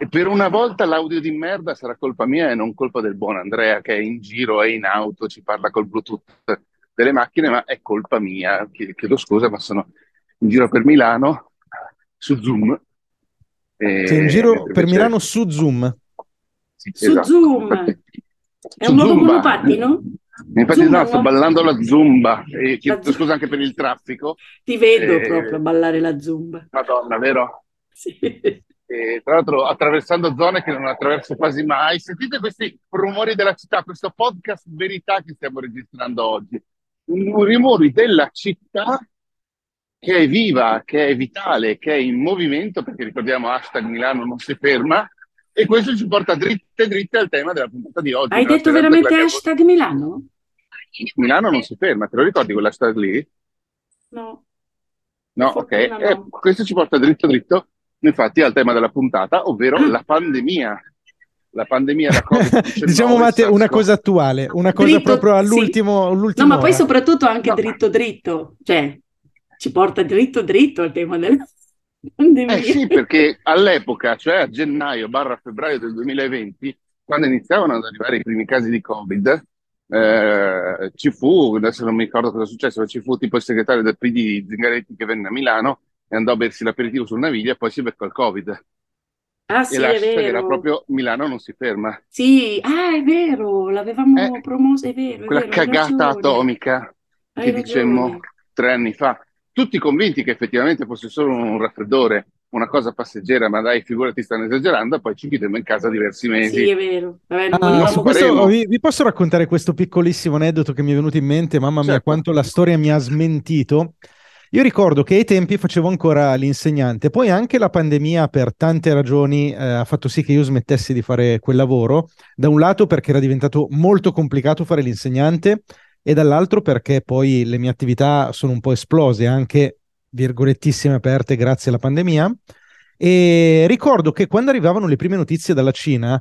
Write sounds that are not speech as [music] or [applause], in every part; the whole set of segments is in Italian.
E per una volta l'audio di merda sarà colpa mia e non colpa del buon Andrea che è in giro, è in auto, ci parla col Bluetooth delle macchine, ma è colpa mia. Chiedo scusa, ma sono in giro per Milano su Zoom. E... Sei in giro per Milano su Zoom? Sì, su esatto. Zoom. [laughs] È su un nuovo monopattino? Infatti Zumba, no, sto ballando la zumba e chiedo la scusa anche per il traffico. Ti vedo e... proprio ballare la zumba. Madonna, vero? Sì. E, tra l'altro attraversando zone che non attraverso quasi mai. Sentite questi rumori della città, questo podcast verità che stiamo registrando oggi. Un, rumori della città che è viva, che è vitale, che è in movimento, perché ricordiamo hashtag Milano non si ferma, e questo ci porta dritte dritte al tema della puntata di oggi. Hai detto veramente hashtag Milano? Milano non si ferma, te lo ricordi quell'hashtag lì? No. No, ok. No. Eh, questo ci porta dritto dritto, infatti, al tema della puntata, ovvero [clears throat] la pandemia. La pandemia da Covid. [laughs] diciamo, Matteo, una cosa attuale, una cosa dritto, proprio all'ultimo, sì. No, ma poi soprattutto anche no. dritto dritto, cioè ci porta dritto dritto al tema della [laughs] eh sì, perché all'epoca, cioè a gennaio barra febbraio del 2020, quando iniziavano ad arrivare i primi casi di Covid, eh, ci fu, adesso non mi ricordo cosa è successo, ma ci fu tipo il segretario del PD Zingaretti che venne a Milano e andò a bersi l'aperitivo sul Naviglia e poi si beccò il Covid. Ah sì, e l'hashtag era proprio Milano non si ferma. Sì, ah è vero, l'avevamo eh, promosso, è vero. È quella vero, cagata atomica hai che ragione. dicemmo tre anni fa tutti convinti che effettivamente fosse solo un raffreddore, una cosa passeggera, ma dai, figurati, stanno esagerando, poi ci chiudiamo in casa diversi mesi. Sì, è vero. Vabbè, ah, questo, vi, vi, posso raccontare questo piccolissimo aneddoto che mi è venuto in mente? Mamma mia, certo. quanto la storia mi ha smentito. Io ricordo che ai tempi facevo ancora l'insegnante, poi anche la pandemia per tante ragioni eh, ha fatto sì che io smettessi di fare quel lavoro. Da un lato perché era diventato molto complicato fare l'insegnante e dall'altro perché poi le mie attività sono un po' esplose, anche virgolettissime aperte grazie alla pandemia. E ricordo che quando arrivavano le prime notizie dalla Cina,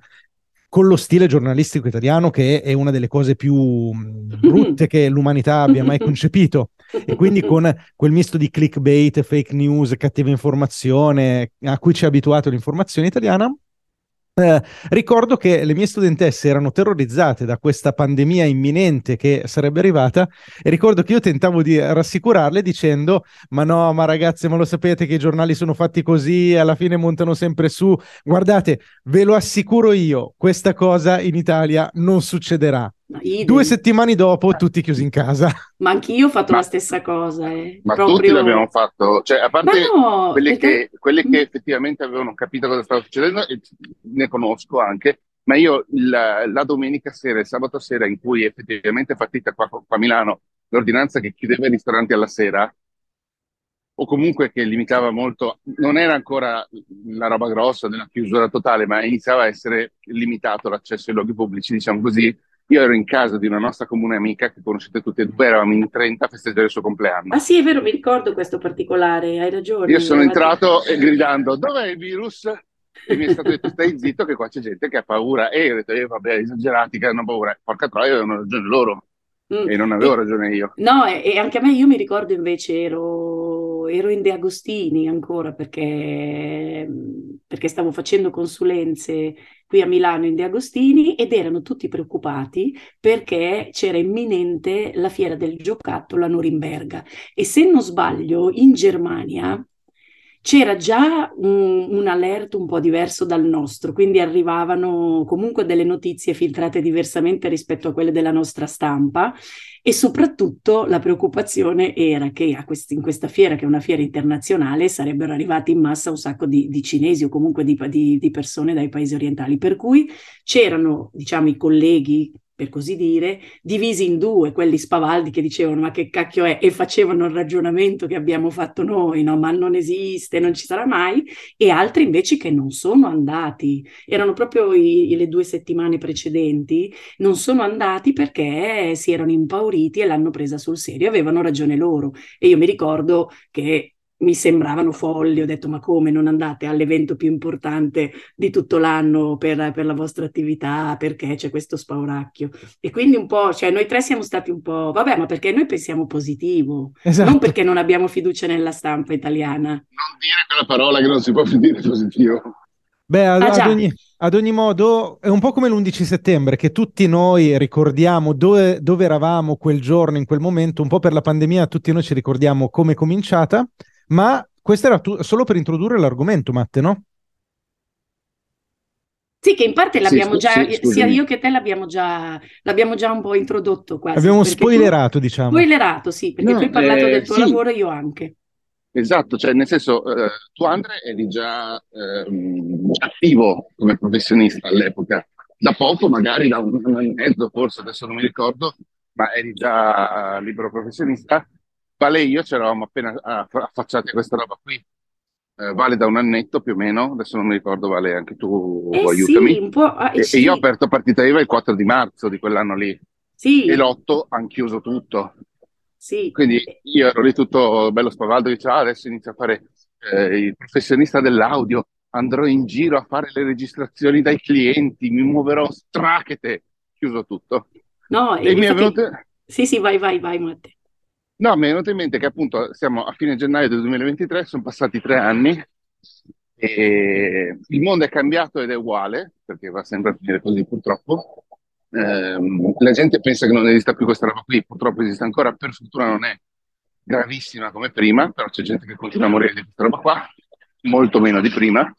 con lo stile giornalistico italiano, che è una delle cose più brutte [laughs] che l'umanità abbia mai [laughs] concepito, e quindi con quel misto di clickbait, fake news, cattiva informazione a cui ci ha abituato l'informazione italiana, eh, ricordo che le mie studentesse erano terrorizzate da questa pandemia imminente che sarebbe arrivata e ricordo che io tentavo di rassicurarle dicendo ma no, ma ragazze, ma lo sapete che i giornali sono fatti così, alla fine montano sempre su. Guardate, ve lo assicuro io, questa cosa in Italia non succederà. Due settimane dopo, tutti chiusi in casa. Ma anch'io ho fatto ma, la stessa cosa. Eh. Ma Proprio... tutti l'abbiamo fatto, cioè, a parte no, quelle, perché... che, quelle, che, effettivamente avevano capito cosa stava succedendo, ne conosco anche, ma io la, la, domenica sera, il sabato sera, in cui effettivamente è partita qua, qua a Milano l'ordinanza che chiudeva i ristoranti alla sera, o comunque che limitava molto, non era ancora la roba grossa della chiusura totale, ma iniziava a essere limitato l'accesso ai luoghi pubblici, diciamo così io ero in casa di una nostra comune amica che conoscete tutti e due, eravamo in 30 a festeggiare il suo compleanno. Ah sì, è vero, mi ricordo questo particolare, hai ragione. Io sono entrato e gridando, dov'è il virus? E mi è stato detto, stai zitto che qua c'è gente che ha paura. E io ho detto, eh, vabbè, esagerati, che hanno paura. Porca troia, avevano ragione loro. Mm. E non avevo e, ragione io. No, e, e, anche a me, io mi ricordo invece, ero, ero in De Agostini ancora perché, perché stavo facendo consulenze qui a Milano in De Agostini ed erano tutti preoccupati perché c'era imminente la fiera del giocattolo a Norimberga. E se non sbaglio in Germania c'era già un, un alert un po' diverso dal nostro, quindi arrivavano comunque delle notizie filtrate diversamente rispetto a quelle della nostra stampa e soprattutto la preoccupazione era che quest- in questa fiera, che è una fiera internazionale, sarebbero arrivati in massa un sacco di, di cinesi o comunque di, di, di persone dai paesi orientali, per cui c'erano, diciamo, i colleghi per così dire, divisi in due, quelli spavaldi che dicevano ma che cacchio è e facevano il ragionamento che abbiamo fatto noi, no? ma non esiste, non ci sarà mai, e altri invece che non sono andati, erano proprio i, le due settimane precedenti, non sono andati perché si erano impauriti e l'hanno presa sul serio, avevano ragione loro. E io mi ricordo che mi sembravano folli, ho detto ma come non andate all'evento più importante di tutto l'anno per, per, la vostra attività, perché c'è questo spauracchio. E quindi un po', cioè noi tre siamo stati un po', vabbè ma perché noi pensiamo positivo, esatto. non perché non abbiamo fiducia nella stampa italiana. Non dire quella parola che non si può dire positivo. Beh, ad, ah, ad, ogni, ad, ogni, modo è un po' come l'11 settembre, che tutti noi ricordiamo dove, dove, eravamo quel giorno, in quel momento, un po' per la pandemia, tutti noi ci ricordiamo come è cominciata, ma questo era tu- solo per introdurre l'argomento, Matte, no? Sì, che in parte l'abbiamo sì, già, sì, sia io che te l'abbiamo già, l'abbiamo già un po' introdotto quasi. Abbiamo spoilerato, tu, diciamo. Spoilerato, sì, perché no, tu hai parlato eh, del tuo sì. lavoro, io anche. Esatto, cioè nel senso, eh, tu Andre eri già eh, attivo come professionista all'epoca, da poco, magari da un anno e mezzo, forse adesso non mi ricordo, ma eri già libero professionista. Vale e io ci eravamo appena affacciati a questa roba qui. Eh, vale da un annetto più o meno, adesso non mi ricordo, Vale, anche tu eh aiutami. Sì, eh, e, sì. e, io ho aperto partita IVA il 4 di marzo di quell'anno lì. Sì. E l'8 hanno chiuso tutto. Sì. Quindi io ero lì tutto bello spavaldo, dicevo ah, adesso inizio a fare eh, il professionista dell'audio, andrò in giro a fare le registrazioni dai clienti, mi muoverò strachete, chiuso tutto. No, e mi è venuto... Sì, sì, vai, vai, vai, Matte. No, mi è venuto in mente che appunto siamo a fine gennaio del 2023, sono passati tre anni e il mondo è cambiato ed è uguale, perché va sempre a finire così purtroppo. Eh, la gente pensa che non esista più questa roba qui, purtroppo esiste ancora, per fortuna non è gravissima come prima, però c'è gente che continua a morire di questa roba qua, molto meno di prima.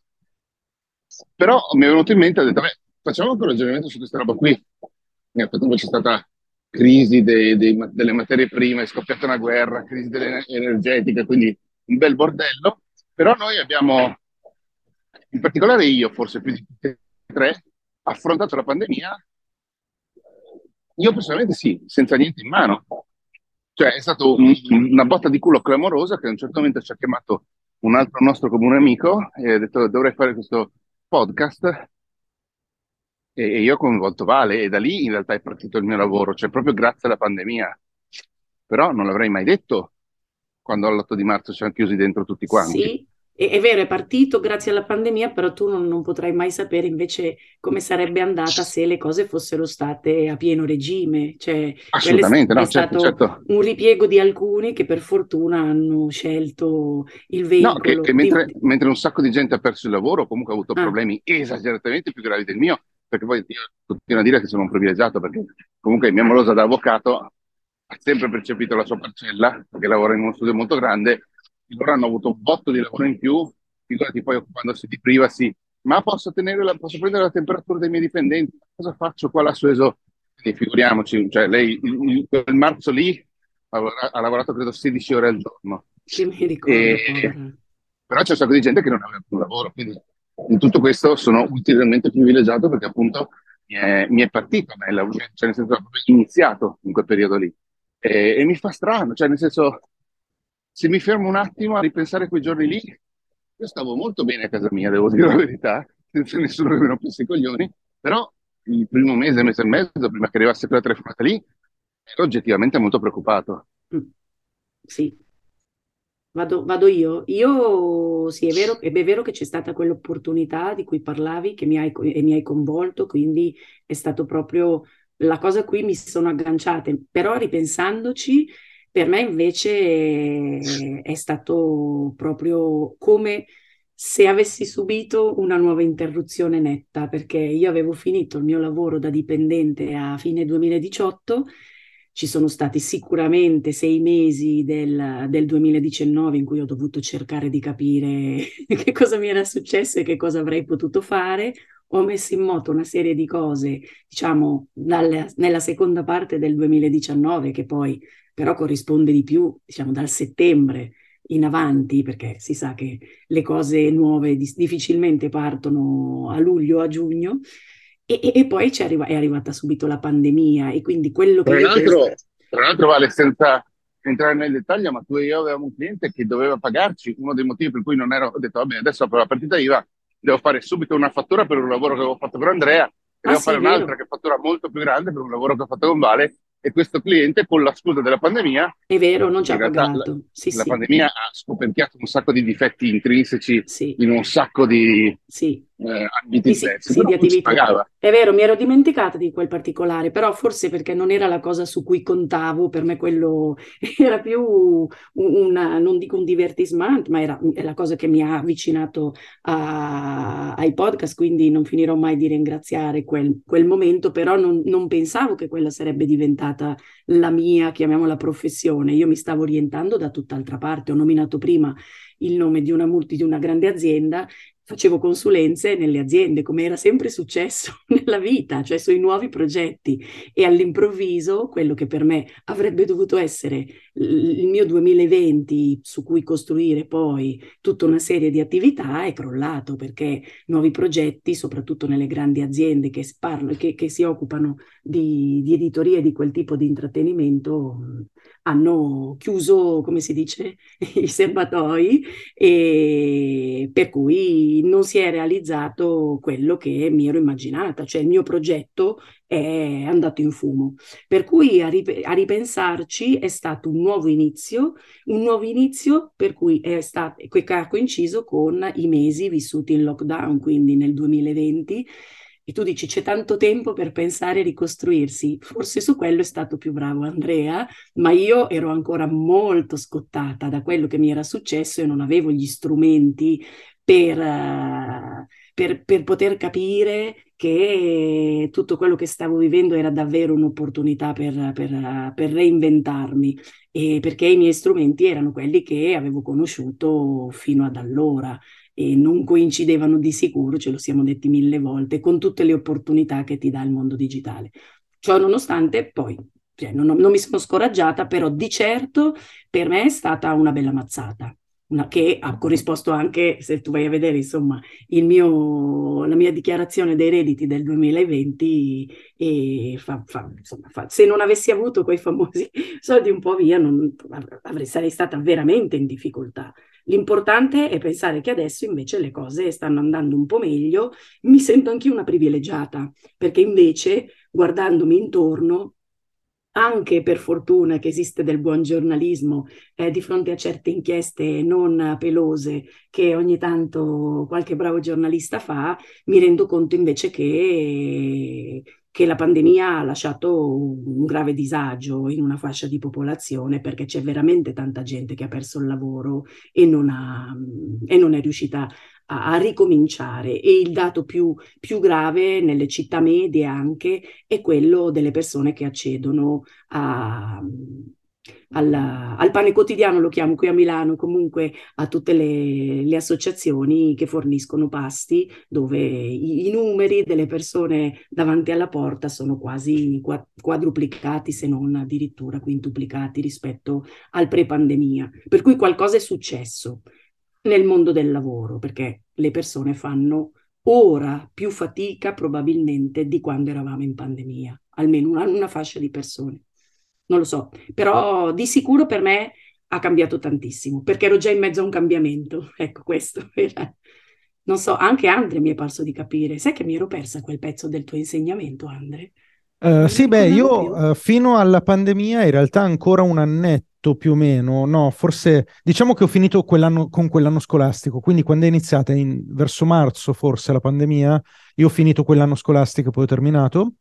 Però mi è venuto in mente ho detto, beh, facciamo un ragionamento su questa roba qui. Frattempo c'è stata crisi dei, dei, delle materie prime, è scoppiata una guerra, crisi energetica, quindi un bel bordello. Però noi abbiamo, in particolare io, forse più di tre, affrontato la pandemia io personalmente sì, senza niente in mano. Cioè è stata un, una botta di culo clamorosa che a un certo momento ci ha chiamato un altro nostro comune amico e ha detto dovrei fare questo podcast e, io ho coinvolto Vale e da lì in realtà è partito il mio lavoro, cioè proprio grazie alla pandemia. Però non l'avrei mai detto quando all'8 di marzo ci hanno chiusi dentro tutti quanti. Sì, è, è vero, è partito grazie alla pandemia, però tu non, non, potrai mai sapere invece come sarebbe andata se le cose fossero state a pieno regime. Cioè, Assolutamente, è, no, è certo, stato certo. un ripiego di alcuni che per fortuna hanno scelto il veicolo. No, che, che mentre, di... mentre, un sacco di gente ha perso il lavoro, comunque ha avuto ah. problemi esageratamente più gravi del mio, perché poi io continuo a dire che sono un privilegiato, perché comunque mia morosa da avvocato ha sempre percepito la sua parcella, perché lavora in uno studio molto grande, loro hanno avuto un botto di lavoro in più, figurati poi occupandosi di privacy, ma posso, la, posso, prendere la temperatura dei miei dipendenti, cosa faccio qua lassù? Quindi figuriamoci, cioè lei il, quel marzo lì ha, ha, lavorato credo 16 ore al giorno. Che mi ricordo. E, però c'è un sacco di gente che non aveva più lavoro, quindi in tutto questo sono ulteriormente privilegiato perché appunto mi è, mi è partito, cioè nel senso proprio iniziato in quel periodo lì. E, e mi fa strano, cioè nel senso se mi fermo un attimo a ripensare quei giorni lì, io stavo molto bene a casa mia, devo dire la verità, senza nessuno che mi rompesse i coglioni, però il primo mese, mese e mezzo, prima che arrivasse quella telefonata lì, ero oggettivamente molto preoccupato. Mm. Sì, Vado, vado, io. Io sì, è vero, è vero che c'è stata quell'opportunità di cui parlavi che mi hai, e mi hai coinvolto, quindi è stato proprio la cosa a cui mi sono agganciate, però ripensandoci per me invece è stato proprio come se avessi subito una nuova interruzione netta, perché io avevo finito il mio lavoro da dipendente a fine 2018, ci sono stati sicuramente sei mesi del, del 2019 in cui ho dovuto cercare di capire [laughs] che cosa mi era successo e che cosa avrei potuto fare. Ho messo in moto una serie di cose, diciamo, dalla, nella seconda parte del 2019, che poi però corrisponde di più, diciamo, dal settembre in avanti, perché si sa che le cose nuove difficilmente partono a luglio a giugno, e, e, e poi arriva, è arrivata subito la pandemia, e quindi quello che... Tra l'altro, penso... tra l'altro vale senza entrare nel dettaglio, ma tu e io avevamo un cliente che doveva pagarci, uno dei motivi per cui non ero, ho detto, vabbè, adesso apro la partita IVA, devo fare subito una fattura per un lavoro che avevo fatto per Andrea, e ah, devo sì, fare un'altra che fattura molto più grande per un lavoro che ho fatto con Vale, e questo cliente con la scusa della pandemia è vero non ci ha pagato la, sì, la sì. pandemia ha scoperchiato un sacco di difetti intrinseci sì. in un sacco di, eh, ambiti sì, diversi, sì, di attività. È vero, mi ero dimenticata di quel particolare, però forse perché non era la cosa su cui contavo, per me quello [laughs] era più una, non dico un divertisement, ma era la cosa che mi ha avvicinato a, ai podcast, quindi non finirò mai di ringraziare quel, quel momento, però non, non pensavo che quella sarebbe diventata la mia, chiamiamola professione. Io mi stavo orientando da tutt'altra parte, ho nominato prima il nome di una multi di una grande azienda facevo consulenze nelle aziende, come era sempre successo [laughs] nella vita, cioè sui nuovi progetti. E all'improvviso quello che per me avrebbe dovuto essere il mio 2020 su cui costruire poi tutta una serie di attività è crollato perché nuovi progetti, soprattutto nelle grandi aziende che, parlo, che, che si occupano di, di editoria di quel tipo di intrattenimento, hanno chiuso, come si dice, [laughs] i serbatoi e per cui non si è realizzato quello che mi ero immaginata, cioè il mio progetto è andato in fumo. Per cui a, rip- a ripensarci è stato un nuovo inizio, un nuovo inizio per cui è stato, che ha coinciso con i mesi vissuti in lockdown, quindi nel 2020 e tu dici c'è tanto tempo per pensare a ricostruirsi. Forse su quello è stato più bravo Andrea, ma io ero ancora molto scottata da quello che mi era successo e non avevo gli strumenti per, uh, per, per poter capire che tutto quello che stavo vivendo era davvero un'opportunità per, per, per, reinventarmi, e perché i miei strumenti erano quelli che avevo conosciuto fino ad allora e non coincidevano di sicuro, ce lo siamo detti mille volte, con tutte le opportunità che ti dà il mondo digitale. Ciò nonostante, poi cioè, non, non, mi sono scoraggiata, però di certo per me è stata una bella mazzata. Una, che ha corrisposto anche, se tu vai a vedere, insomma, mio, la mia dichiarazione dei redditi del 2020 e fa, fa, insomma, fa, se non avessi avuto quei famosi [laughs] soldi un po' via, non, avrei, sarei stata veramente in difficoltà. L'importante è pensare che adesso invece le cose stanno andando un po' meglio. Mi sento anche una privilegiata, perché invece guardandomi intorno anche per fortuna che esiste del buon giornalismo eh, di fronte a certe inchieste non pelose che ogni tanto qualche bravo giornalista fa, mi rendo conto invece che che la pandemia ha lasciato un grave disagio in una fascia di popolazione perché c'è veramente tanta gente che ha perso il lavoro e non, ha, e non è riuscita a, a, ricominciare. E il dato più, più grave nelle città medie anche è quello delle persone che accedono a alla, al pane quotidiano, lo chiamo qui a Milano, comunque a tutte le, le associazioni che forniscono pasti, dove i, i, numeri delle persone davanti alla porta sono quasi quadruplicati, se non addirittura quintuplicati rispetto al pre-pandemia. Per cui qualcosa è successo nel mondo del lavoro, perché le persone fanno ora più fatica probabilmente di quando eravamo in pandemia, almeno una, una fascia di persone non lo so, però di sicuro per me ha cambiato tantissimo, perché ero già in mezzo a un cambiamento, [laughs] ecco questo. [laughs] Era... Non so, anche Andre mi è parso di capire, sai che mi ero persa quel pezzo del tuo insegnamento, Andre? Uh, sì, beh, io uh, fino alla pandemia in realtà ancora un annetto più o meno, no, forse diciamo che ho finito quell'anno, con quell'anno scolastico, quindi quando è iniziata in, verso marzo forse la pandemia, io ho finito quell'anno scolastico e poi ho terminato.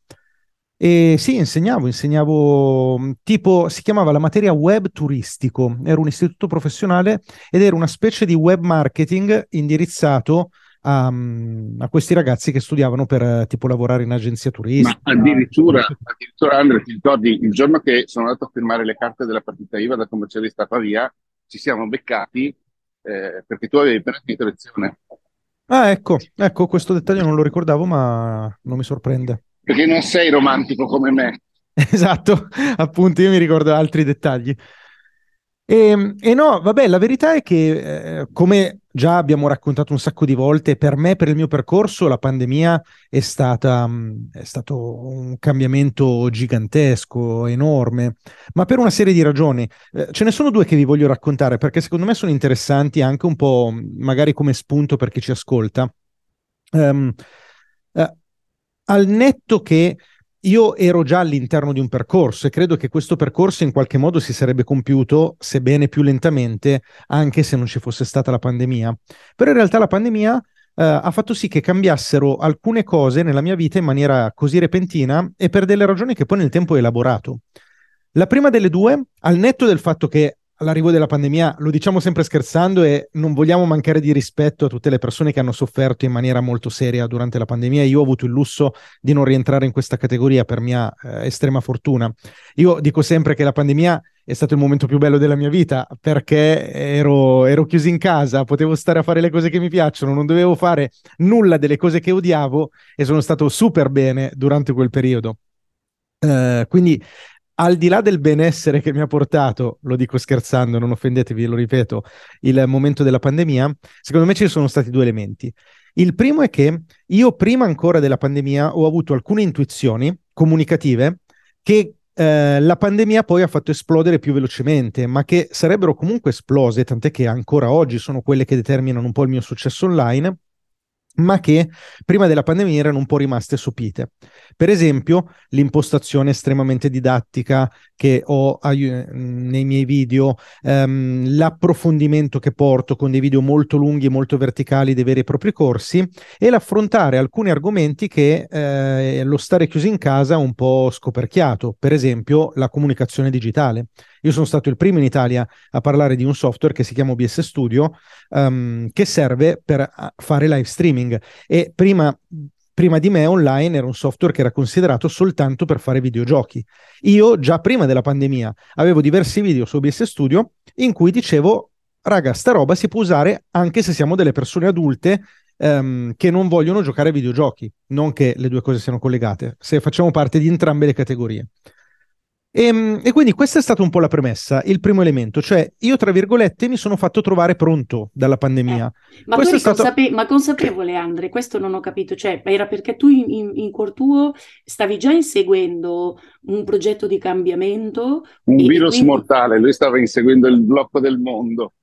E sì, insegnavo, insegnavo mm, tipo, si chiamava la materia web turistico, era un istituto professionale ed era una specie di web marketing indirizzato a, mm, a questi ragazzi che studiavano per tipo lavorare in agenzia turistica. Ma addirittura, addirittura Andrea, ti ricordi, il giorno che sono andato a firmare le carte della partita IVA da commercialista a Pavia, ci siamo beccati eh, perché tu avevi appena finito lezione. Ah, ecco, ecco, questo dettaglio non lo ricordavo, ma non mi sorprende perché non sei romantico come me. [laughs] Esatto, appunto, io mi ricordo altri dettagli. E, ehm, e no, vabbè, la verità è che, eh, come già abbiamo raccontato un sacco di volte, per me, per il mio percorso, la pandemia è, stata, mm, è stato un cambiamento gigantesco, enorme, ma per una serie di ragioni. Eh, ce ne sono due che vi voglio raccontare perché secondo me sono interessanti anche un po', magari come spunto per chi ci ascolta. Um, al netto che io ero già all'interno di un percorso e credo che questo percorso in qualche modo si sarebbe compiuto, sebbene più lentamente, anche se non ci fosse stata la pandemia. Però in realtà la pandemia ha fatto sì che cambiassero alcune cose nella mia vita in maniera così repentina e per delle ragioni che poi nel tempo ho elaborato. La prima delle due, al netto del fatto che all'arrivo della pandemia, lo diciamo sempre scherzando e non vogliamo mancare di rispetto a tutte le persone che hanno sofferto in maniera molto seria durante la pandemia. Io ho avuto il lusso di non rientrare in questa categoria per mia eh, estrema fortuna. Io dico sempre che la pandemia è stato il momento più bello della mia vita perché ero, ero chiuso in casa, potevo stare a fare le cose che mi piacciono, non dovevo fare nulla delle cose che odiavo e sono stato super bene durante quel periodo. Uh, quindi al di là del benessere che mi ha portato, lo dico scherzando, non offendetevi, lo ripeto, il momento della pandemia, secondo me ci sono stati due elementi. Il primo è che io prima ancora della pandemia ho avuto alcune intuizioni comunicative che eh, la pandemia poi ha fatto esplodere più velocemente, ma che sarebbero comunque esplose, tant'è che ancora oggi sono quelle che determinano un po' il mio successo online ma che prima della pandemia erano un po' rimaste sopite. Per esempio, l'impostazione estremamente didattica che ho nei miei video, ehm, l'approfondimento che porto con dei video molto lunghi e molto verticali dei veri e propri corsi e l'affrontare alcuni argomenti che eh, lo stare chiusi in casa ha un po' scoperchiato, per esempio la comunicazione digitale. Io sono stato il primo in Italia a parlare di un software che si chiama OBS Studio, um, che serve per fare live streaming. E prima, prima di me online era un software che era considerato soltanto per fare videogiochi. Io già prima della pandemia avevo diversi video su OBS Studio in cui dicevo, raga, sta roba si può usare anche se siamo delle persone adulte Um, che non vogliono giocare a videogiochi, non che le due cose siano collegate, se facciamo parte di entrambe le categorie. E, ehm, e, quindi questa è stata un po' la premessa, il primo elemento, cioè io tra virgolette mi sono fatto trovare pronto dalla pandemia. Eh, ma questo tu eri stato... consape- ma consapevole Andre, questo non ho capito, cioè era perché tu in, in, in cuor tuo stavi già inseguendo un progetto di cambiamento? Un virus quindi... mortale, lui stava inseguendo il blocco del mondo.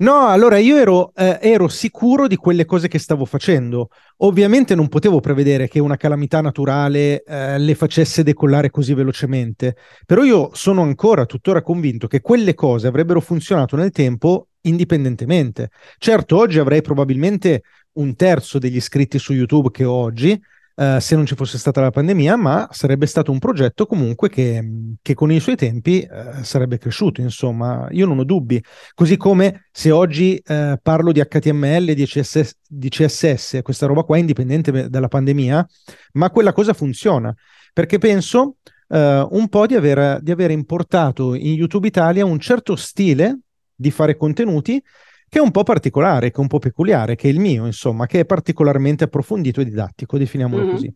No, allora io ero, eh, ero, sicuro di quelle cose che stavo facendo. Ovviamente non potevo prevedere che una calamità naturale eh, le facesse decollare così velocemente, però io sono ancora tuttora convinto che quelle cose avrebbero funzionato nel tempo indipendentemente. Certo, oggi avrei probabilmente un terzo degli iscritti su YouTube che ho oggi, Uh, se non ci fosse stata la pandemia, ma sarebbe stato un progetto comunque che, che con i suoi tempi uh, sarebbe cresciuto, insomma, io non ho dubbi. Così come se oggi uh, parlo di HTML, di CSS, di CSS, questa roba qua è indipendente dalla pandemia, ma quella cosa funziona, perché penso un po' di aver, di aver importato in YouTube Italia un certo stile di fare contenuti che è un po' particolare, che è un po' peculiare, che è il mio, insomma, che è particolarmente approfondito e didattico, definiamolo mm-hmm. così.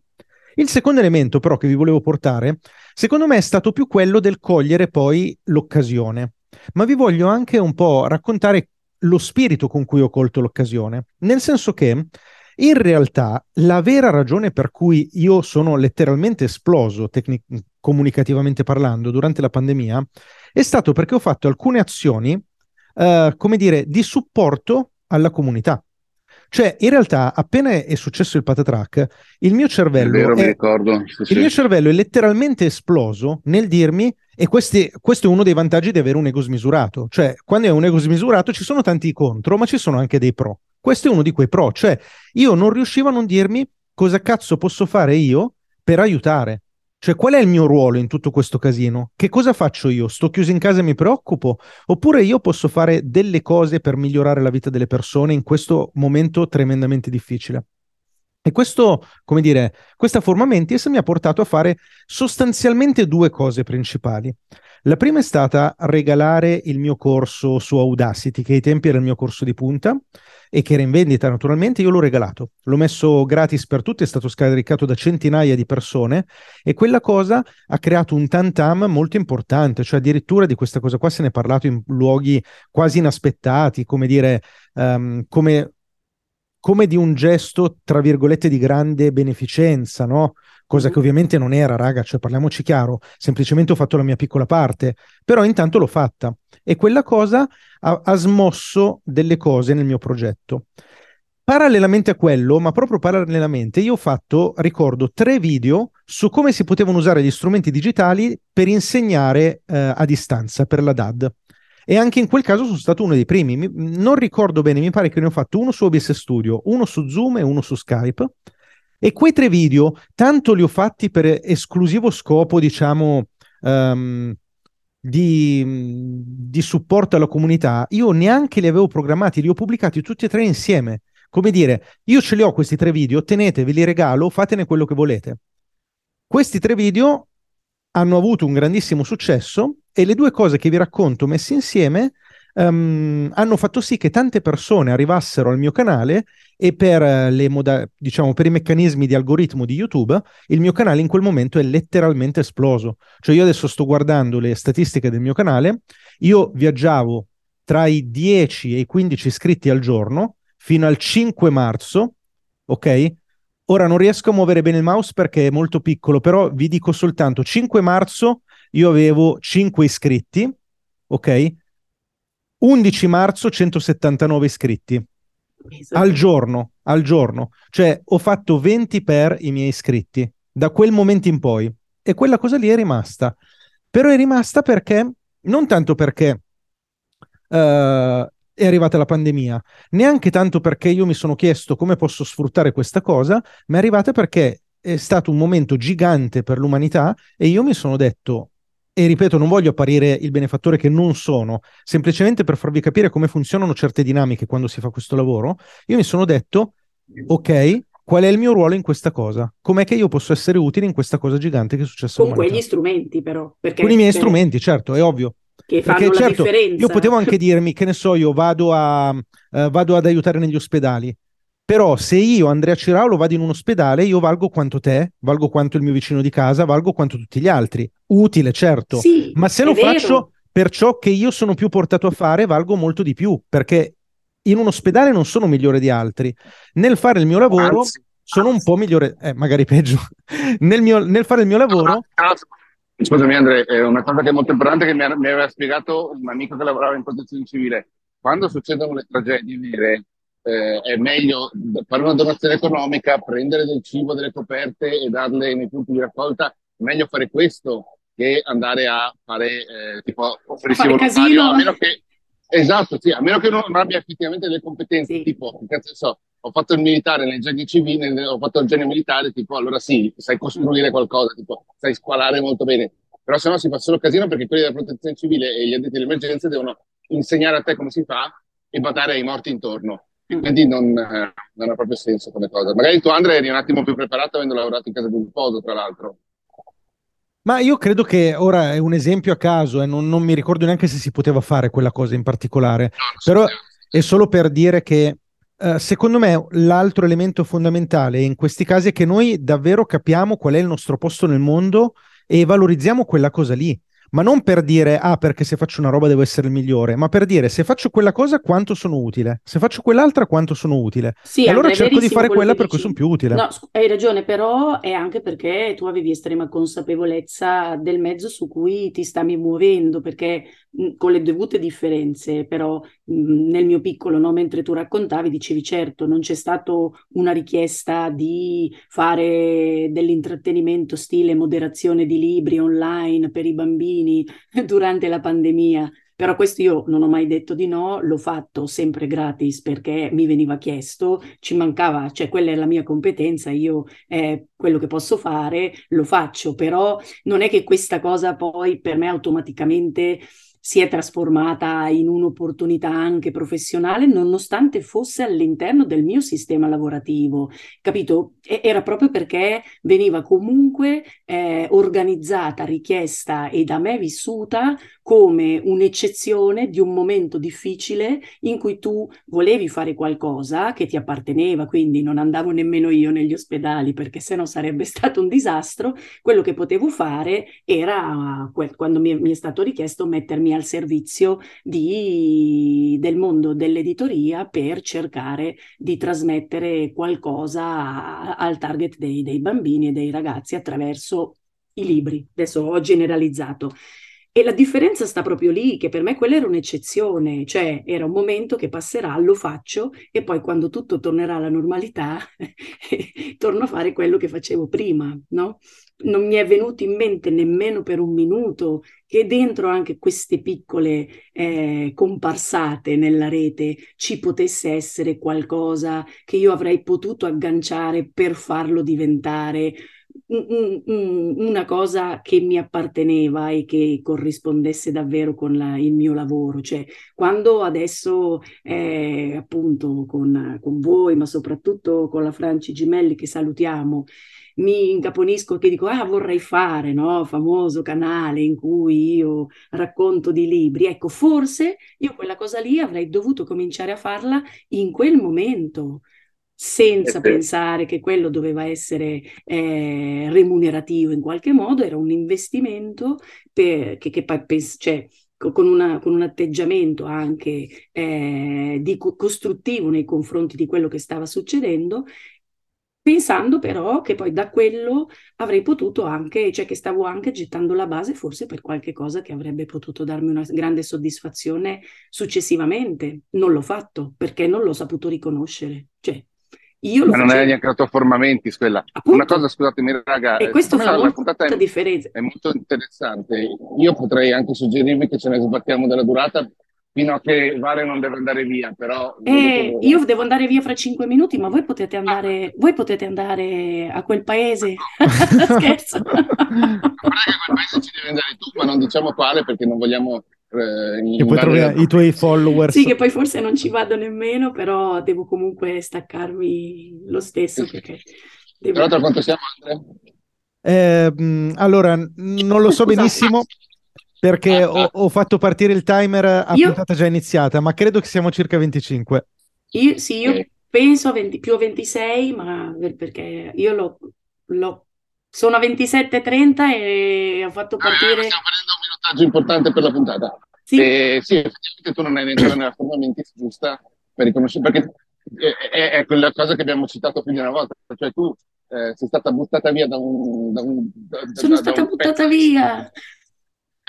Il secondo elemento però che vi volevo portare, secondo me è stato più quello del cogliere poi l'occasione, ma vi voglio anche un po' raccontare lo spirito con cui ho colto l'occasione, nel senso che in realtà la vera ragione per cui io sono letteralmente esploso tecnic- comunicativamente parlando durante la pandemia è stato perché ho fatto alcune azioni uh, come dire, di supporto alla comunità. Cioè, in realtà, appena è successo il patatrack, il mio cervello, è, vero, è, sì, il mio cervello è letteralmente esploso nel dirmi, e questi, questo è uno dei vantaggi di avere un ego smisurato. Cioè, quando è un ego smisurato ci sono tanti contro, ma ci sono anche dei pro. Questo è uno di quei pro. Cioè, io non riuscivo a non dirmi cosa cazzo posso fare io per aiutare. Cioè, qual è il mio ruolo in tutto questo casino? Che cosa faccio io? Sto chiuso in casa e mi preoccupo? Oppure io posso fare delle cose per migliorare la vita delle persone in questo momento tremendamente difficile? E questo, come dire, questa forma mentis mi ha portato a fare sostanzialmente due cose principali. La prima è stata regalare il mio corso su Audacity, che ai tempi era il mio corso di punta, e che era in vendita naturalmente, io l'ho regalato. L'ho messo gratis per tutti, è stato scaricato da centinaia di persone e quella cosa ha creato un tantam molto importante, cioè addirittura di questa cosa qua se ne è parlato in luoghi quasi inaspettati, come dire, um, come, come di un gesto, tra virgolette, di grande beneficenza, no? Cosa che ovviamente non era, raga, cioè parliamoci chiaro, semplicemente ho fatto la mia piccola parte, però intanto l'ho fatta e quella cosa ha, ha smosso delle cose nel mio progetto. Parallelamente a quello, ma proprio parallelamente, io ho fatto, ricordo, tre video su come si potevano usare gli strumenti digitali per insegnare eh, a distanza per la DAD. E anche in quel caso sono stato uno dei primi. Mi, non ricordo bene, mi pare che ne ho fatto uno su OBS Studio, uno su Zoom e uno su Skype. E quei tre video, tanto li ho fatti per esclusivo scopo, diciamo, um, di, di, supporto alla comunità, io neanche li avevo programmati, li ho pubblicati tutti e tre insieme. Come dire, io ce li ho questi tre video, teneteli, li regalo, fatene quello che volete. Questi tre video hanno avuto un grandissimo successo e le due cose che vi racconto messe insieme um, hanno fatto sì che tante persone arrivassero al mio canale e per, le moda- diciamo, per i meccanismi di algoritmo di YouTube il mio canale in quel momento è letteralmente esploso. Cioè io adesso sto guardando le statistiche del mio canale, io viaggiavo tra i 10 e i 15 iscritti al giorno fino al 5 marzo, ok? Ora non riesco a muovere bene il mouse perché è molto piccolo, però vi dico soltanto 5 marzo io avevo 5 iscritti, ok? 11 marzo 179 iscritti esatto. al giorno, al giorno. Cioè ho fatto 20 per i miei iscritti da quel momento in poi e quella cosa lì è rimasta. Però è rimasta perché non tanto perché uh, è arrivata la pandemia, neanche tanto perché io mi sono chiesto come posso sfruttare questa cosa, ma è arrivata perché è stato un momento gigante per l'umanità e io mi sono detto e ripeto, non voglio apparire il benefattore che non sono, semplicemente per farvi capire come funzionano certe dinamiche quando si fa questo lavoro, io mi sono detto, ok, qual è il mio ruolo in questa cosa? Com'è che io posso essere utile in questa cosa gigante che è successa Con quegli strumenti però. Perché, Con i miei per... strumenti, certo, è ovvio. Che fanno perché, certo, Io potevo anche [laughs] dirmi, che ne so, io vado, a, uh, vado ad aiutare negli ospedali. Però se io, Andrea Ciraulo, vado in un ospedale, io valgo quanto te, valgo quanto il mio vicino di casa, valgo quanto tutti gli altri. Utile, certo. Sì, ma se lo vero. faccio per ciò che io sono più portato a fare, valgo molto di più, perché in un ospedale non sono migliore di altri. Nel fare il mio lavoro anzi, sono anzi. un po' migliore, eh, magari peggio. [laughs] nel, mio, nel, fare il mio lavoro... Scusami Andrea, è una cosa che è molto importante che mi, mi aveva spiegato un amico che lavorava in protezione civile. Quando succedono le tragedie vere, eh, è meglio fare una donazione economica, prendere del cibo, delle coperte e darle nei punti di raccolta. È meglio fare questo che andare a fare eh, tipo offrirsi volontario, a meno che esatto, sì, a meno che non abbia effettivamente delle competenze, sì. tipo, so, ho fatto il militare nei giochi civili, ho fatto il genio militare, tipo, allora sì, sai costruire qualcosa, tipo, sai squalare molto bene. Però se no si fa solo casino perché quelli della protezione civile e gli addetti alle emergenze devono insegnare a te come si fa e badare ai morti intorno. Quindi non, eh, non, ha proprio senso come cosa. Magari tu, Andrea, eri un attimo più preparato avendo lavorato in casa di un poso, tra l'altro. Ma io credo che ora è un esempio a caso e non, non mi ricordo neanche se si poteva fare quella cosa in particolare, no, però è solo per dire che uh, secondo me l'altro elemento fondamentale in questi casi è che noi davvero capiamo qual è il nostro posto nel mondo e valorizziamo quella cosa lì ma non per dire ah perché se faccio una roba devo essere il migliore, ma per dire se faccio quella cosa quanto sono utile, se faccio quell'altra quanto sono utile. Sì, e allora cerco di fare quella per cui sono più utile. No, hai ragione, però è anche perché tu avevi estrema consapevolezza del mezzo su cui ti stavi muovendo, perché mh, con le dovute differenze, però mh, nel mio piccolo, no, mentre tu raccontavi, dicevi certo, non c'è stata una richiesta di fare dell'intrattenimento stile moderazione di libri online per i bambini bambini [laughs] durante la pandemia. Però questo io non ho mai detto di no, l'ho fatto sempre gratis perché mi veniva chiesto, ci mancava, cioè quella è la mia competenza, io eh, quello che posso fare lo faccio, però non è che questa cosa poi per me automaticamente si è trasformata in un'opportunità anche professionale, nonostante fosse all'interno del mio sistema lavorativo. Capito? E- era proprio perché veniva comunque eh, organizzata, richiesta e da me vissuta come un'eccezione di un momento difficile in cui tu volevi fare qualcosa che ti apparteneva, quindi non andavo nemmeno io negli ospedali perché sennò sarebbe [laughs] stato un disastro. Quello che potevo fare era, quando mi, mi è stato richiesto, mettermi al servizio di, del mondo dell'editoria per cercare di trasmettere qualcosa al target dei, dei bambini e dei ragazzi attraverso i libri. Adesso ho generalizzato. E la differenza sta proprio lì, che per me quella era un'eccezione, cioè era un momento che passerà, lo faccio e poi quando tutto tornerà alla normalità [laughs] torno a fare quello che facevo prima, no? Non mi è venuto in mente nemmeno per un minuto che dentro anche queste piccole eh, comparsate nella rete ci potesse essere qualcosa che io avrei potuto agganciare per farlo diventare una cosa che mi apparteneva e che corrispondesse davvero con la, il mio lavoro. Cioè, quando adesso, eh, appunto, con, con, voi, ma soprattutto con la Franci Gimelli, che salutiamo, mi incaponisco che dico, ah, vorrei fare, no? Famoso canale in cui io racconto di libri. Ecco, forse io quella cosa lì avrei dovuto cominciare a farla in quel momento senza pensare che quello doveva essere eh, remunerativo in qualche modo, era un investimento per, che, che pens- cioè, con, una, con, un atteggiamento anche eh, di, costruttivo nei confronti di quello che stava succedendo, pensando però che poi da quello avrei potuto anche, cioè che stavo anche gettando la base forse per qualche cosa che avrebbe potuto darmi una grande soddisfazione successivamente. Non l'ho fatto perché non l'ho saputo riconoscere. Cioè, io Ma non è neanche la tua forma mentis quella. Appunto. Una cosa, scusatemi raga, e questo fa la, molta è, differenza. È molto interessante. Io potrei anche suggerirvi che ce ne sbattiamo della durata fino a che Vale non deve andare via, però... Eh, io devo andare via fra cinque minuti, ma voi potete andare, ah. voi potete andare a quel paese. [laughs] [laughs] Scherzo. Guarda che a quel paese ci devi andare tu, ma non diciamo quale perché non vogliamo eh, che poi trovi i tuoi follower. Sì, che poi forse non ci vado nemmeno, però devo comunque staccarmi lo stesso. Perché devo... Però tra quanto siamo, Andrea? Eh, allora, non lo so benissimo perché ah, ho, ho, fatto partire il timer a io... puntata già iniziata, ma credo che siamo circa 25. Io, sì, io eh. penso a 20, più a 26, ma perché io l'ho, l'ho sono a 27.30 e ho fatto partire... Ah, stiamo prendendo un minutaggio importante per la puntata. Sì, eh, sì effettivamente tu non hai entrato nella forma mentis giusta per riconoscere, perché è, è, quella cosa che abbiamo citato più di una volta, cioè tu eh, sei stata buttata via da un... Da un da, Sono da, stata da buttata via!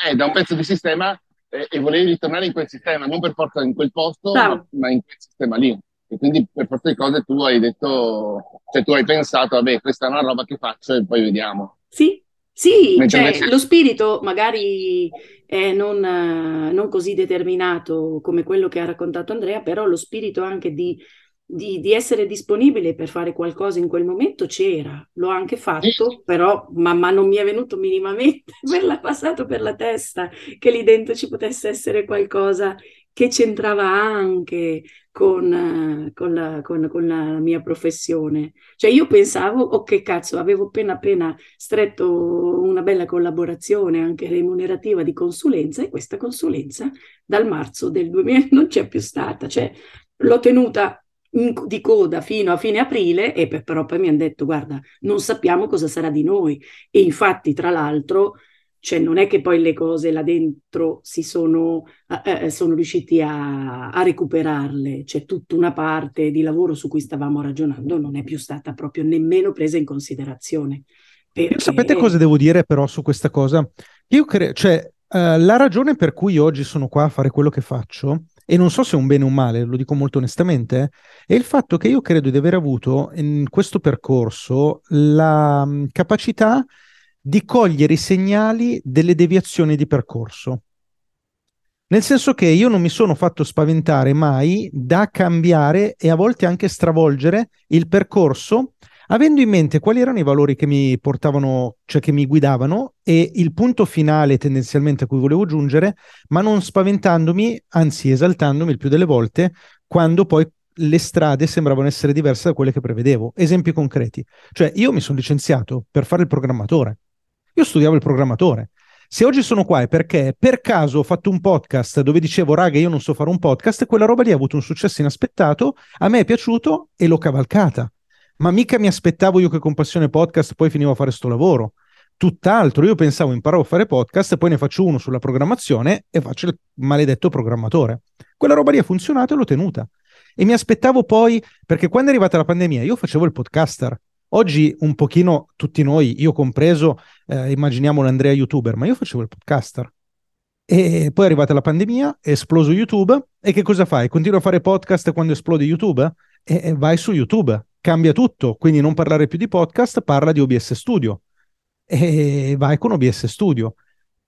Eh, da un pezzo di sistema eh, e volevi ritornare in quel sistema, non per forza in quel posto, ma, ma in quel sistema lì. E quindi per forza di cose tu hai detto, cioè tu hai pensato, vabbè, questa è una roba che faccio e poi vediamo. Sì, sì, cioè, invece... lo spirito magari è non, non, così determinato come quello che ha raccontato Andrea, però lo spirito anche di, di, di, essere disponibile per fare qualcosa in quel momento c'era, l'ho anche fatto, sì. però ma, ma, non mi è venuto minimamente, [laughs] me l'ha passato per la testa che lì dentro ci potesse essere qualcosa che c'entrava anche con, con, la, con, con, la, mia professione. Cioè io pensavo, oh che cazzo, avevo appena appena stretto una bella collaborazione anche remunerativa di consulenza e questa consulenza dal marzo del 2000 [laughs] non c'è più stata. Cioè l'ho tenuta in, di coda fino a fine aprile e però poi mi hanno detto guarda non sappiamo cosa sarà di noi e infatti tra l'altro cioè non è che poi le cose là dentro si sono, eh, eh, sono riusciti a, a, recuperarle, c'è tutta una parte di lavoro su cui stavamo ragionando, non è più stata proprio nemmeno presa in considerazione. Perché... Sapete cosa devo dire però su questa cosa? Io credo, cioè, uh, la ragione per cui oggi sono qua a fare quello che faccio, e non so se è un bene o un male, lo dico molto onestamente, è il fatto che io credo di aver avuto in questo percorso la um, capacità di cogliere i segnali delle deviazioni di percorso. Nel senso che io non mi sono fatto spaventare mai da cambiare e a volte anche stravolgere il percorso, avendo in mente quali erano i valori che mi portavano, cioè che mi guidavano e il punto finale tendenzialmente a cui volevo giungere, ma non spaventandomi, anzi esaltandomi il più delle volte, quando poi le strade sembravano essere diverse da quelle che prevedevo. Esempi concreti. Cioè, io mi sono licenziato per fare il programmatore. Io studiavo il programmatore. Se oggi sono qua è perché per caso ho fatto un podcast dove dicevo, raga, io non so fare un podcast, quella roba lì ha avuto un successo inaspettato, a me è piaciuto e l'ho cavalcata. Ma mica mi aspettavo io che con Passione Podcast poi finivo a fare sto lavoro. Tutt'altro, io pensavo imparavo a fare podcast poi ne faccio uno sulla programmazione e faccio il maledetto programmatore. Quella roba lì ha funzionato e l'ho tenuta. E mi aspettavo poi, perché quando è arrivata la pandemia io facevo il podcaster, Oggi un pochino tutti noi, io compreso, eh, immaginiamo l'Andrea youtuber, ma io facevo il podcaster. E poi è arrivata la pandemia, è esploso YouTube e che cosa fai? Continua a fare podcast quando esplode YouTube? E, e vai su YouTube cambia tutto, quindi non parlare più di podcast, parla di OBS Studio e vai con OBS Studio.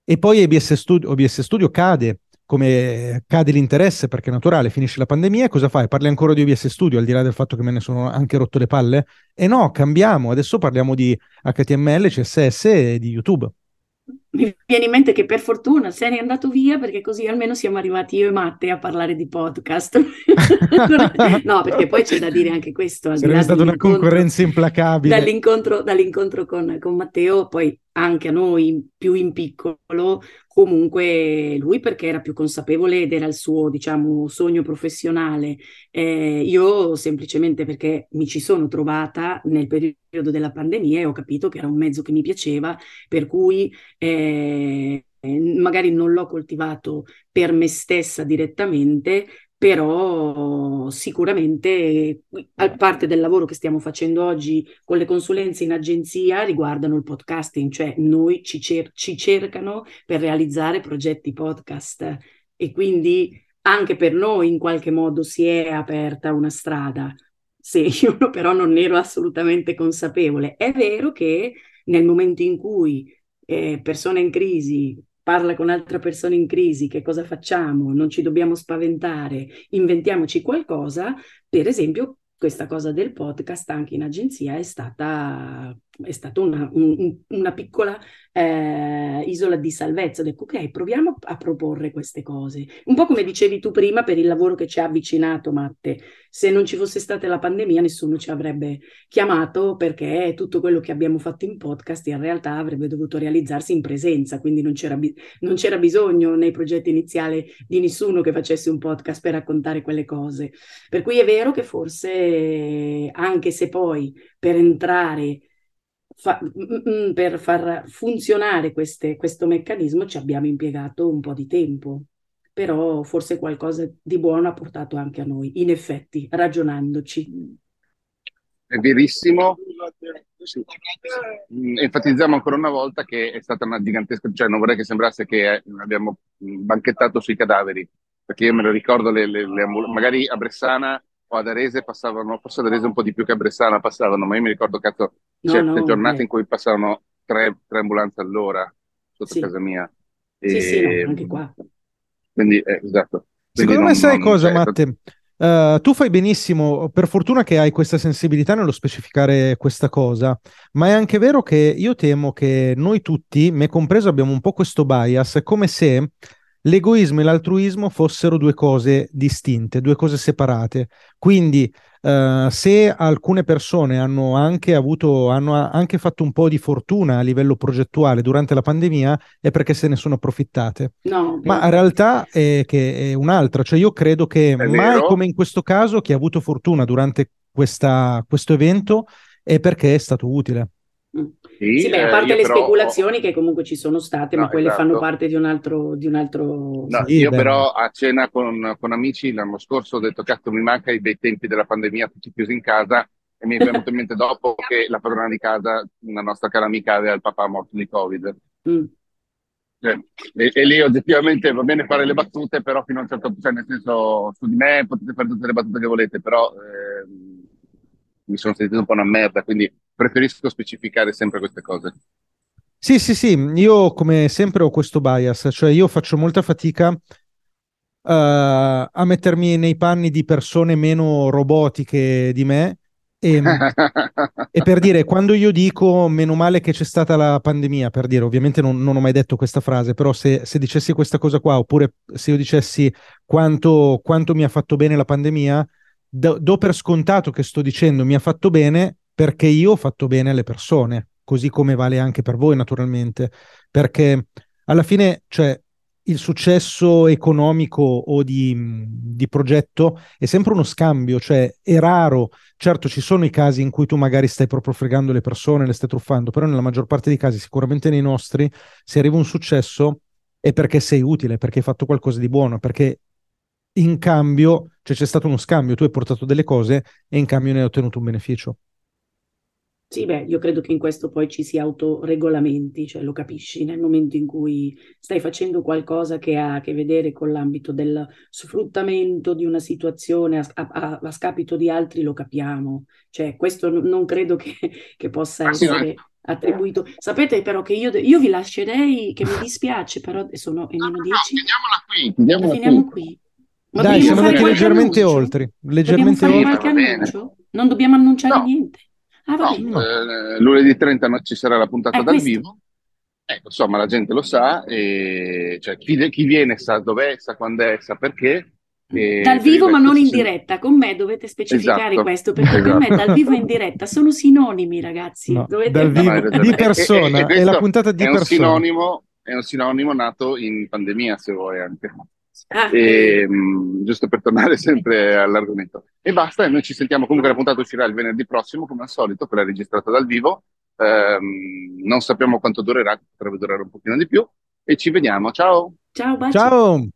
E poi OBS Studio, OBS Studio cade, come cade l'interesse perché è naturale, finisce la pandemia e cosa fai? Parli ancora di OBS Studio al di là del fatto che me ne sono anche rotto le palle? E no, cambiamo, adesso parliamo di HTML, CSS e di YouTube mi viene in mente che per fortuna se n'è andato via perché così almeno siamo arrivati io e Matte a parlare di podcast. [laughs] no, perché poi c'è da dire anche questo. Sarebbe stata una concorrenza implacabile. Dall'incontro, dall'incontro con, con, Matteo, poi anche a noi più in piccolo, comunque lui perché era più consapevole ed era il suo, diciamo, sogno professionale. Eh, io semplicemente perché mi ci sono trovata nel periodo della pandemia e ho capito che era un mezzo che mi piaceva, per cui... Eh, magari non l'ho coltivato per me stessa direttamente, però sicuramente a parte del lavoro che stiamo facendo oggi con le consulenze in agenzia riguardano il podcasting, cioè noi ci, cer- ci cercano per realizzare progetti podcast e quindi anche per noi in qualche modo si è aperta una strada. Se [laughs] io però non ero assolutamente consapevole. È vero che nel momento in cui eh, persona in crisi parla con altre persone in crisi, che cosa facciamo? Non ci dobbiamo spaventare, inventiamoci qualcosa, per esempio questa cosa del podcast anche in agenzia è stata è stata una, un, una piccola eh, isola di salvezza. Ho detto, ok, proviamo a proporre queste cose. Un po' come dicevi tu prima per il lavoro che ci ha avvicinato, Matte. Se non ci fosse stata la pandemia, nessuno ci avrebbe chiamato perché tutto quello che abbiamo fatto in podcast in realtà avrebbe dovuto realizzarsi in presenza, quindi non c'era, bi- non c'era bisogno nei progetti iniziali di nessuno che facesse un podcast per raccontare quelle cose. Per cui è vero che forse, anche se poi per entrare fa, mm, mm, per far funzionare queste, questo meccanismo ci abbiamo impiegato un po' di tempo, però forse qualcosa di buono ha portato anche a noi, in effetti, ragionandoci. È verissimo. Mm, enfatizziamo ancora una volta che è stata una gigantesca, cioè non vorrei che sembrasse che abbiamo banchettato sui cadaveri, perché io me lo ricordo, le, le, le, magari a Bressana o ad Arese passavano, forse ad Arese un po' di più che a Bressana passavano, ma io mi ricordo cazzo, no, certe no, giornate eh. in cui passavano tre, tre, ambulanze all'ora sotto sì. casa mia. E... Sì, sì, no, anche qua. Quindi, eh, esatto. Quindi Secondo non, me sai cosa, Matte? Uh, tu fai benissimo, per fortuna che hai questa sensibilità nello specificare questa cosa, ma è anche vero che io temo che noi tutti, me compreso, abbiamo un po' questo bias, è come se l'egoismo e l'altruismo fossero due cose distinte, due cose separate. Quindi uh, se alcune persone hanno anche avuto, hanno anche fatto un po' di fortuna a livello progettuale durante la pandemia, è perché se ne sono approfittate. No, Ma in realtà è, che è un'altra, cioè io credo che mai vero. come in questo caso chi ha avuto fortuna durante questa, questo evento è perché è stato utile. Sì, sì beh, a parte eh, le però... speculazioni che comunque ci sono state, no, ma quelle esatto. fanno parte di un altro... Di un altro... No, sì, io beh. però a cena con, con, amici l'anno scorso ho detto, cazzo, mi manca i bei tempi della pandemia, tutti chiusi in casa, e mi è venuto in mente dopo che la padrona di casa, una nostra cara amica, aveva il papà morto di Covid. Mm. Cioè, e, e, lì oggettivamente va bene fare le battute, però fino a un certo punto, cioè nel senso, su di me potete fare tutte le battute che volete, però... Eh, mi sono sentito un po' una merda, quindi preferisco specificare sempre queste cose. Sì, sì, sì, io come sempre ho questo bias, cioè io faccio molta fatica uh, a mettermi nei panni di persone meno robotiche di me e, [laughs] e, per dire, quando io dico meno male che c'è stata la pandemia, per dire, ovviamente non, non ho mai detto questa frase, però se, se, dicessi questa cosa qua, oppure se io dicessi quanto, quanto mi ha fatto bene la pandemia, do, do per scontato che sto dicendo mi ha fatto bene perché io ho fatto bene alle persone, così come vale anche per voi naturalmente, perché alla fine, cioè, il successo economico o di, di, progetto è sempre uno scambio, cioè è raro. Certo, ci sono i casi in cui tu magari stai proprio fregando le persone, le stai truffando, però nella maggior parte dei casi, sicuramente nei nostri, se arriva un successo è perché sei utile, perché hai fatto qualcosa di buono, perché in cambio, cioè c'è stato uno scambio, tu hai portato delle cose e in cambio ne hai ottenuto un beneficio. Sì, beh, io credo che in questo poi ci si autoregolamenti, cioè lo capisci nel momento in cui stai facendo qualcosa che ha a che vedere con l'ambito del sfruttamento di una situazione a, a, a scapito di altri, lo capiamo. Cioè, questo n- non credo che, che possa essere attribuito. Sapete però che io, io, vi lascerei, che mi [laughs] dispiace, però sono in meno 10. No, qui, finiamola finiamo qui. qui. Ma Dai, siamo andati leggermente annuncio? oltre. Leggermente oltre. qualche annuncio? Non dobbiamo annunciare no. niente. Ah, no, eh, lunedì 30 ci sarà la puntata dal questo. vivo. Ecco, insomma, la gente lo sa, e, cioè, chi, chi, viene sa dov'è, sa quando è, sa perché. E dal vivo ma non in diretta, con me dovete specificare esatto. questo perché esatto. per me dal vivo e in diretta sono sinonimi ragazzi. No, dovete... Dal vivo, di persona, è, è, è la puntata di è persona. Un sinonimo, è un sinonimo nato in pandemia se vuoi anche. Ah, e, mh, mm, giusto per tornare [laughs] sempre all'argomento. E basta, e noi ci sentiamo comunque, la puntata uscirà il venerdì prossimo, come al solito, quella registrata dal vivo. Um, non sappiamo quanto durerà, potrebbe durare un pochino di più. E ci vediamo, ciao! Ciao, baci. Ciao!